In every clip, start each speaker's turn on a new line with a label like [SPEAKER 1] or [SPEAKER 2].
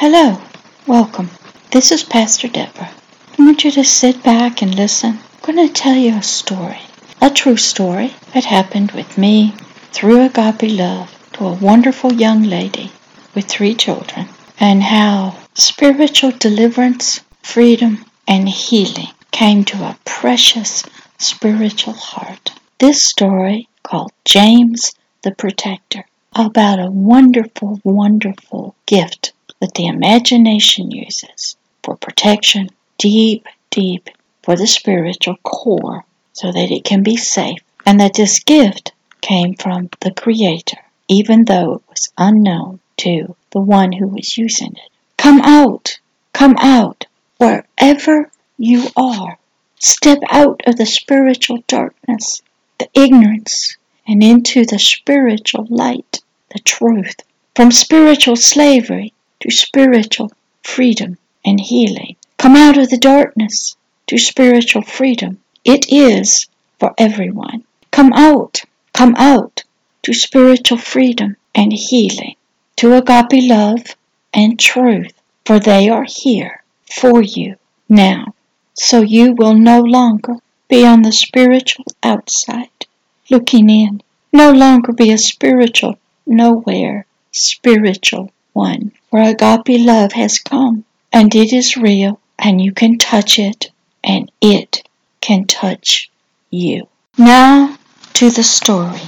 [SPEAKER 1] Hello, welcome. This is Pastor Deborah. I want you to sit back and listen. I'm going to tell you a story, a true story that happened with me through agape love to a wonderful young lady with three children, and how spiritual deliverance, freedom, and healing came to a precious spiritual heart. This story called James the Protector about a wonderful, wonderful gift that the imagination uses for protection deep, deep for the spiritual core so that it can be safe and that this gift came from the Creator, even though it was unknown to the one who was using it. Come out! Come out! Wherever you are. Step out of the spiritual darkness, the ignorance, and into the spiritual light, the truth. From spiritual slavery to spiritual freedom and healing. Come out of the darkness to spiritual freedom. It is for everyone. Come out, come out to spiritual freedom and healing, to agape love and truth, for they are here for you now. So you will no longer be on the spiritual outside, looking in, no longer be a spiritual nowhere, spiritual one, where agape love has come, and it is real, and you can touch it, and it can touch you. Now to the story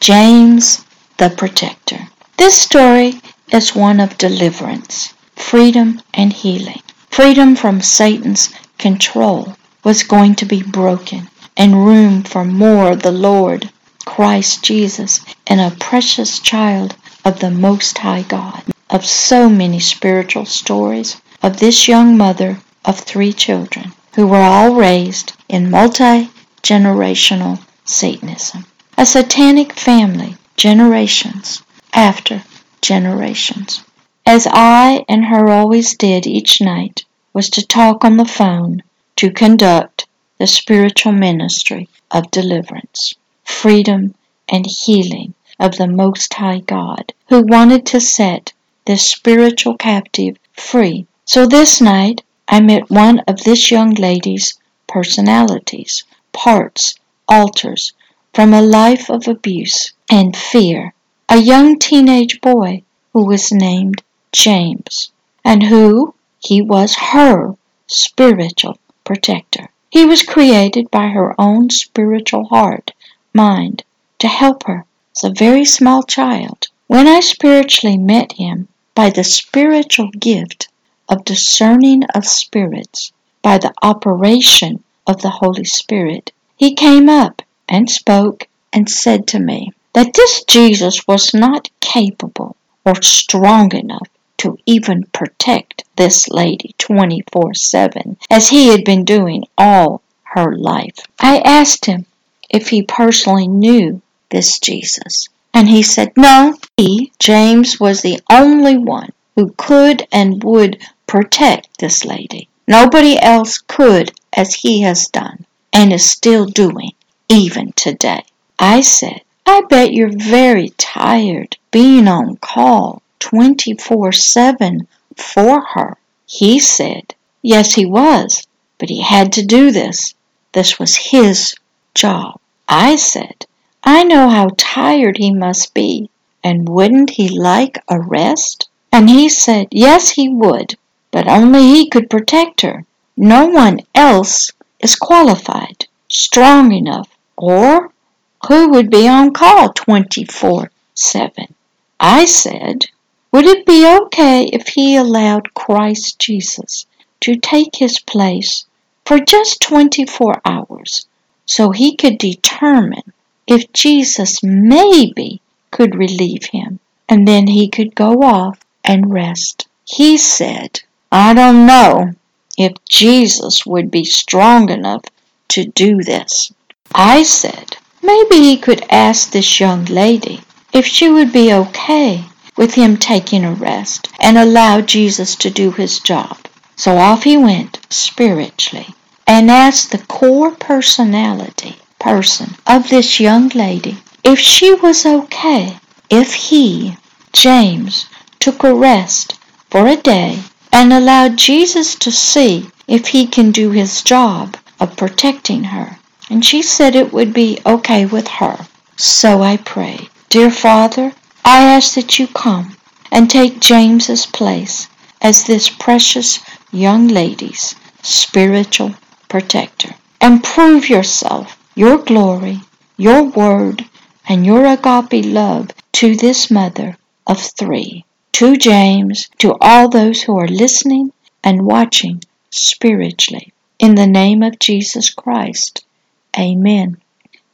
[SPEAKER 1] James the Protector. This story is one of deliverance, freedom, and healing. Freedom from Satan's control was going to be broken, and room for more of the Lord, Christ Jesus, and a precious child of the Most High God. Of so many spiritual stories of this young mother of three children who were all raised in multi generational Satanism. A satanic family, generations after generations. As I and her always did each night, was to talk on the phone to conduct the spiritual ministry of deliverance, freedom, and healing of the Most High God, who wanted to set this spiritual captive free. So this night I met one of this young lady's personalities, parts, alters, from a life of abuse and fear, a young teenage boy who was named James, and who, he was her spiritual protector. He was created by her own spiritual heart, mind, to help her as a very small child. When I spiritually met him by the spiritual gift of discerning of spirits, by the operation of the Holy Spirit, he came up and spoke and said to me that this Jesus was not capable or strong enough to even protect this lady 24 7, as he had been doing all her life. I asked him if he personally knew this Jesus, and he said no, he, James, was the only one who could and would protect this lady. Nobody else could as he has done and is still doing even today. I said, I bet you're very tired being on call 24 7 for her. He said, Yes, he was, but he had to do this. This was his job. I said, I know how tired he must be, and wouldn't he like a rest? And he said, Yes, he would, but only he could protect her. No one else is qualified, strong enough, or who would be on call 24 7. I said, would it be okay if he allowed Christ Jesus to take his place for just 24 hours so he could determine if Jesus maybe could relieve him and then he could go off and rest? He said, I don't know if Jesus would be strong enough to do this. I said, maybe he could ask this young lady if she would be okay with him taking a rest and allow Jesus to do his job. So off he went spiritually and asked the core personality person of this young lady if she was okay if he, James, took a rest for a day and allowed Jesus to see if he can do his job of protecting her. And she said it would be okay with her. So I pray, Dear Father, I ask that you come and take James's place as this precious young lady's spiritual protector and prove yourself, your glory, your word, and your agape love to this mother of three, to James, to all those who are listening and watching spiritually. In the name of Jesus Christ. Amen.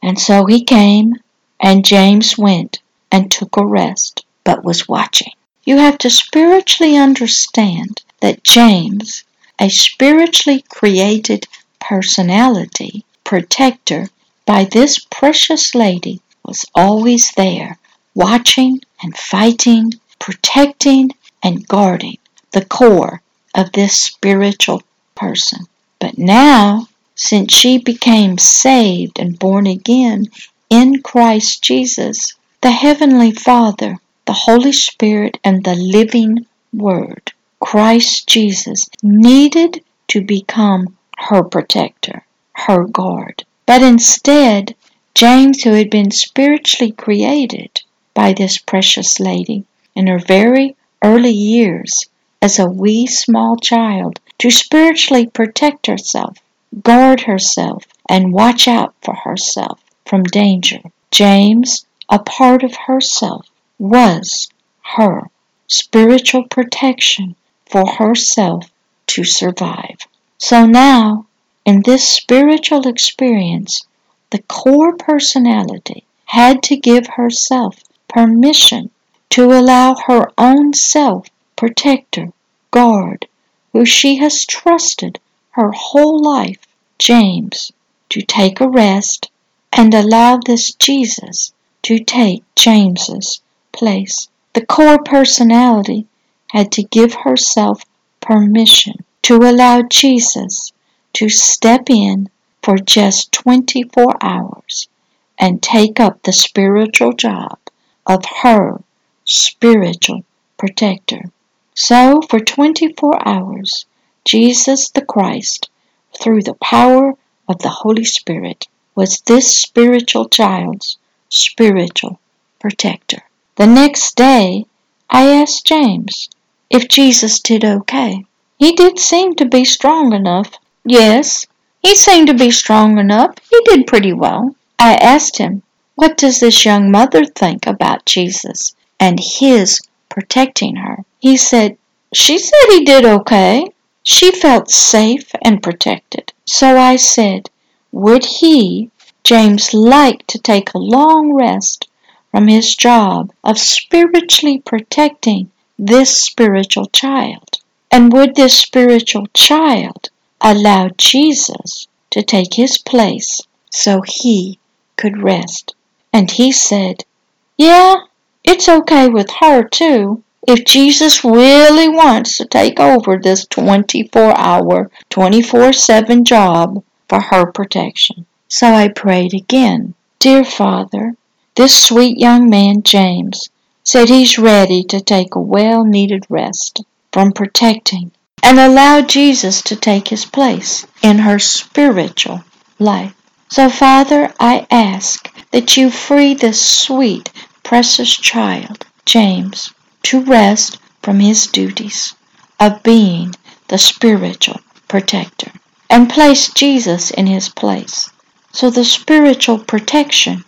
[SPEAKER 1] And so he came, and James went and took a rest, but was watching. You have to spiritually understand that James, a spiritually created personality, protector, by this precious lady, was always there, watching and fighting, protecting and guarding the core of this spiritual person. But now, since she became saved and born again in Christ Jesus, the Heavenly Father, the Holy Spirit, and the living Word, Christ Jesus, needed to become her protector, her guard. But instead, James, who had been spiritually created by this precious lady in her very early years as a wee small child, to spiritually protect herself, guard herself, and watch out for herself from danger. James, a part of herself, was her spiritual protection for herself to survive. So now, in this spiritual experience, the core personality had to give herself permission to allow her own self protector, guard, who she has trusted her whole life, James, to take a rest and allow this Jesus to take James's place. The core personality had to give herself permission to allow Jesus to step in for just 24 hours and take up the spiritual job of her spiritual protector. So, for 24 hours, Jesus the Christ, through the power of the Holy Spirit, was this spiritual child's spiritual protector. The next day, I asked James if Jesus did okay. He did seem to be strong enough. Yes, he seemed to be strong enough. He did pretty well. I asked him, What does this young mother think about Jesus and his protecting her? He said, She said he did okay. She felt safe and protected. So I said, Would he, James, like to take a long rest from his job of spiritually protecting this spiritual child? And would this spiritual child allowed Jesus to take his place so he could rest. And he said, Yeah, it's okay with her too. If Jesus really wants to take over this 24 hour, 24 7 job for her protection. So I prayed again. Dear Father, this sweet young man, James, said he's ready to take a well needed rest from protecting and allow Jesus to take his place in her spiritual life. So, Father, I ask that you free this sweet, precious child, James, to rest from his duties of being the spiritual protector and place Jesus in his place. So the spiritual protection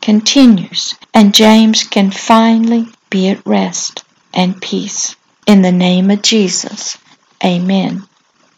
[SPEAKER 1] continues and James can finally be at rest and peace. In the name of Jesus. Amen.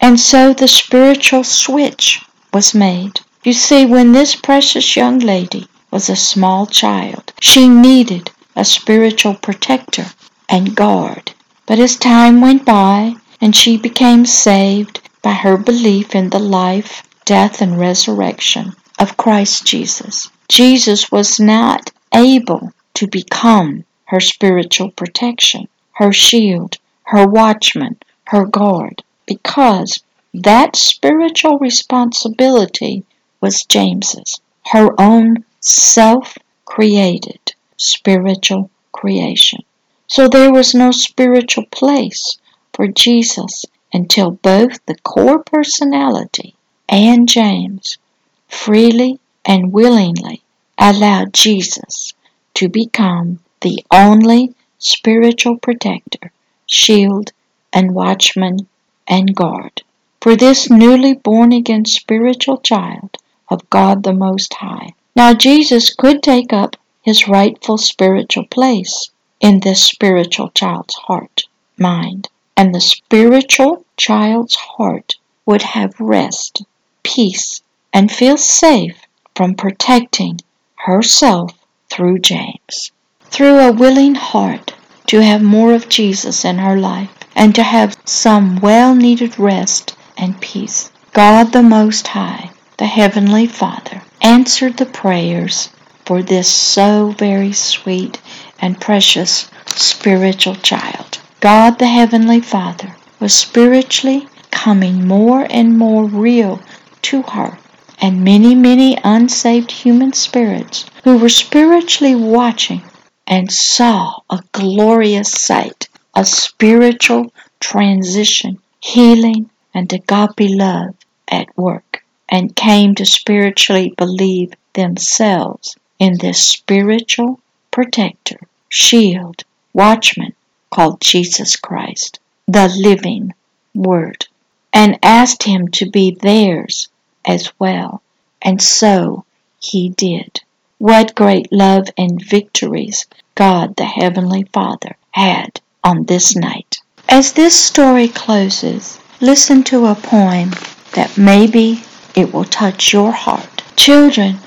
[SPEAKER 1] And so the spiritual switch was made. You see, when this precious young lady was a small child, she needed a spiritual protector and guard. But as time went by and she became saved by her belief in the life, death, and resurrection of Christ Jesus, Jesus was not able to become her spiritual protection, her shield, her watchman, her guard because that spiritual responsibility was James's, her own self created spiritual creation. So there was no spiritual place for Jesus until both the core personality and James freely and willingly allowed Jesus to become the only spiritual protector, shield, and watchman and guard. For this newly born again spiritual child of God the Most High. Now Jesus could take up his rightful spiritual place in this spiritual child's heart, mind, and the spiritual child's heart would have rest, peace, and feel safe from protecting herself through James. Through a willing heart to have more of Jesus in her life and to have some well needed rest and peace. God the Most High, the Heavenly Father, answered the prayers for this so very sweet and precious spiritual child. God the Heavenly Father was spiritually coming more and more real to her, and many, many unsaved human spirits who were spiritually watching and saw a glorious sight, a spiritual transition, healing, and agape love at work, and came to spiritually believe themselves in this spiritual protector, shield, watchman called Jesus Christ, the living Word, and asked him to be theirs as well. And so he did. What great love and victories God the Heavenly Father had on this night. As this story closes, listen to a poem that maybe it will touch your heart. Children,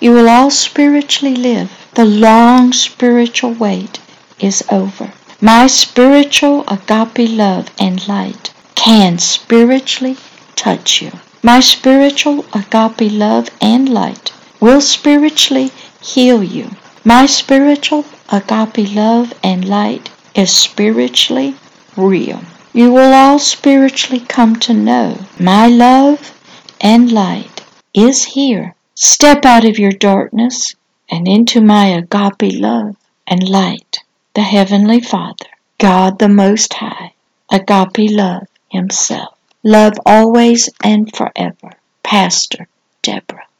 [SPEAKER 1] you will all spiritually live. The long spiritual wait is over. My spiritual agape love and light can spiritually touch you. My spiritual agape love and light will spiritually heal you. My spiritual agape love and light is spiritually real. You will all spiritually come to know my love and light is here. Step out of your darkness and into my agape love and light. The Heavenly Father, God the Most High, agape love Himself. Love always and forever. Pastor Deborah.